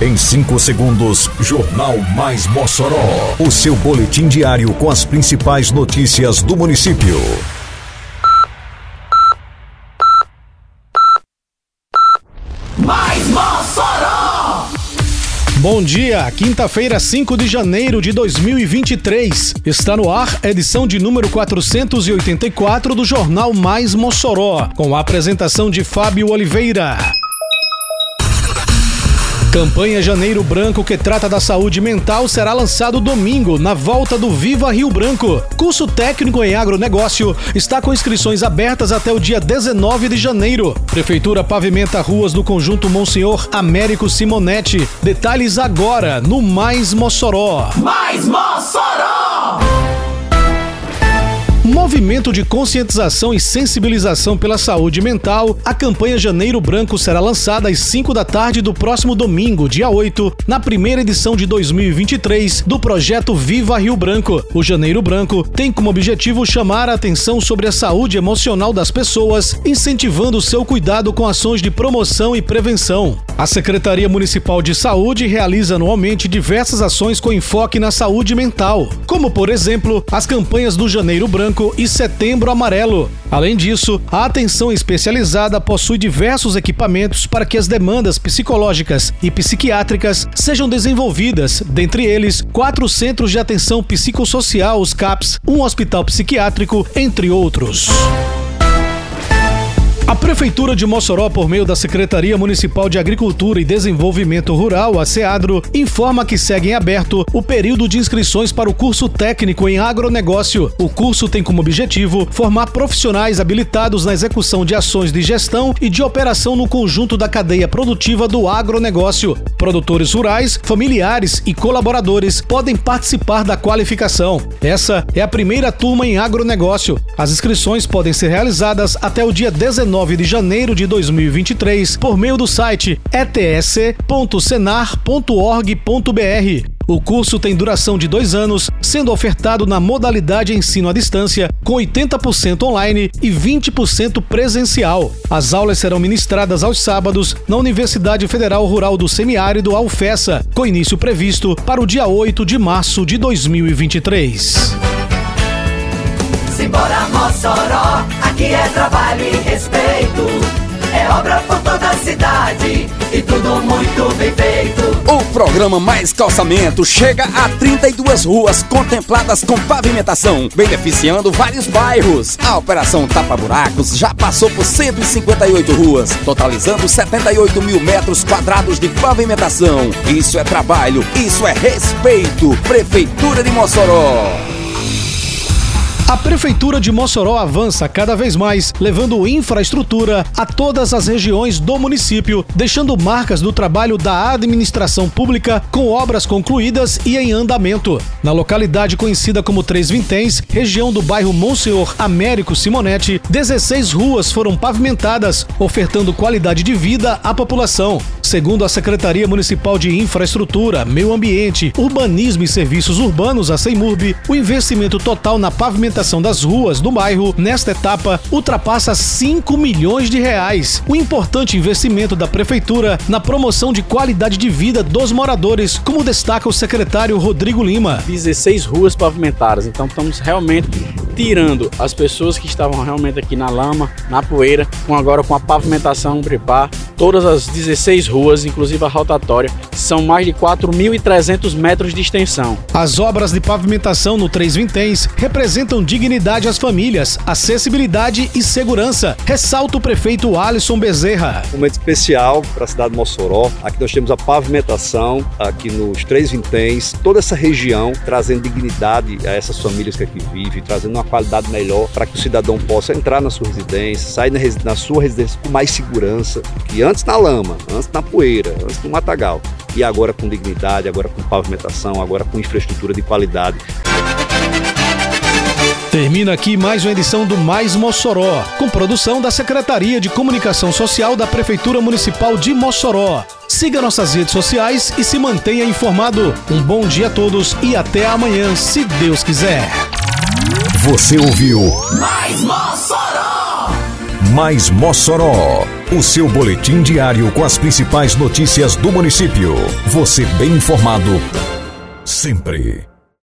Em 5 segundos, Jornal Mais Mossoró. O seu boletim diário com as principais notícias do município. Mais Mossoró! Bom dia, quinta-feira, 5 de janeiro de 2023. Está no ar edição de número 484 do Jornal Mais Mossoró, com a apresentação de Fábio Oliveira. Campanha Janeiro Branco, que trata da saúde mental, será lançado domingo, na volta do Viva Rio Branco. Curso técnico em agronegócio está com inscrições abertas até o dia 19 de janeiro. Prefeitura pavimenta ruas do conjunto Monsenhor Américo Simonetti. Detalhes agora no Mais Mossoró. Mais Mossoró! Movimento de conscientização e sensibilização pela saúde mental, a campanha Janeiro Branco será lançada às 5 da tarde do próximo domingo, dia 8, na primeira edição de 2023 do projeto Viva Rio Branco. O Janeiro Branco tem como objetivo chamar a atenção sobre a saúde emocional das pessoas, incentivando seu cuidado com ações de promoção e prevenção. A Secretaria Municipal de Saúde realiza anualmente diversas ações com enfoque na saúde mental, como, por exemplo, as campanhas do Janeiro Branco e Setembro Amarelo. Além disso, a atenção especializada possui diversos equipamentos para que as demandas psicológicas e psiquiátricas sejam desenvolvidas, dentre eles, quatro centros de atenção psicossocial, os CAPS, um hospital psiquiátrico, entre outros. A Prefeitura de Mossoró, por meio da Secretaria Municipal de Agricultura e Desenvolvimento Rural, a SEADRO, informa que segue em aberto o período de inscrições para o curso técnico em agronegócio. O curso tem como objetivo formar profissionais habilitados na execução de ações de gestão e de operação no conjunto da cadeia produtiva do agronegócio. Produtores rurais, familiares e colaboradores podem participar da qualificação. Essa é a primeira turma em agronegócio. As inscrições podem ser realizadas até o dia 19 9 de janeiro de 2023 por meio do site ets.senar.org.br. O curso tem duração de dois anos, sendo ofertado na modalidade ensino à distância, com 80% online e 20% presencial. As aulas serão ministradas aos sábados na Universidade Federal Rural do Semiárido, UFESA, com início previsto para o dia 8 de março de 2023. Simbora Mossoró, aqui é trabalho e respeito. É obra por toda a cidade e tudo muito bem feito. O programa Mais Calçamento chega a 32 ruas contempladas com pavimentação, beneficiando vários bairros. A Operação Tapa Buracos já passou por 158 ruas, totalizando 78 mil metros quadrados de pavimentação. Isso é trabalho, isso é respeito. Prefeitura de Mossoró. A Prefeitura de Mossoró avança cada vez mais, levando infraestrutura a todas as regiões do município, deixando marcas do trabalho da administração pública com obras concluídas e em andamento. Na localidade conhecida como Três Vinténs, região do bairro Monsenhor Américo Simonetti, 16 ruas foram pavimentadas, ofertando qualidade de vida à população. Segundo a Secretaria Municipal de Infraestrutura, Meio Ambiente, Urbanismo e Serviços Urbanos, a CEIMURB, o investimento total na pavimentação das ruas do bairro nesta etapa ultrapassa 5 milhões de reais. O importante investimento da Prefeitura na promoção de qualidade de vida dos moradores, como destaca o secretário Rodrigo Lima. 16 ruas pavimentadas, então estamos realmente tirando as pessoas que estavam realmente aqui na lama, na poeira, com agora com a pavimentação prepar todas as 16 ruas, inclusive a rotatória, são mais de 4.300 metros de extensão. As obras de pavimentação no Três Vinténs representam dignidade às famílias, acessibilidade e segurança, ressalta o prefeito Alisson Bezerra. Um momento especial para a cidade de Mossoró. Aqui nós temos a pavimentação, aqui nos Três Vinténs, toda essa região, trazendo dignidade a essas famílias que aqui vivem, trazendo uma qualidade melhor para que o cidadão possa entrar na sua residência, sair na, resi na sua residência com mais segurança, que antes na lama, antes na poeira, antes no matagal. E agora com dignidade, agora com pavimentação, agora com infraestrutura de qualidade. Termina aqui mais uma edição do Mais Mossoró, com produção da Secretaria de Comunicação Social da Prefeitura Municipal de Mossoró. Siga nossas redes sociais e se mantenha informado. Um bom dia a todos e até amanhã, se Deus quiser. Você ouviu Mais Mossoró! Mais Mossoró, o seu boletim diário com as principais notícias do município. Você bem informado sempre.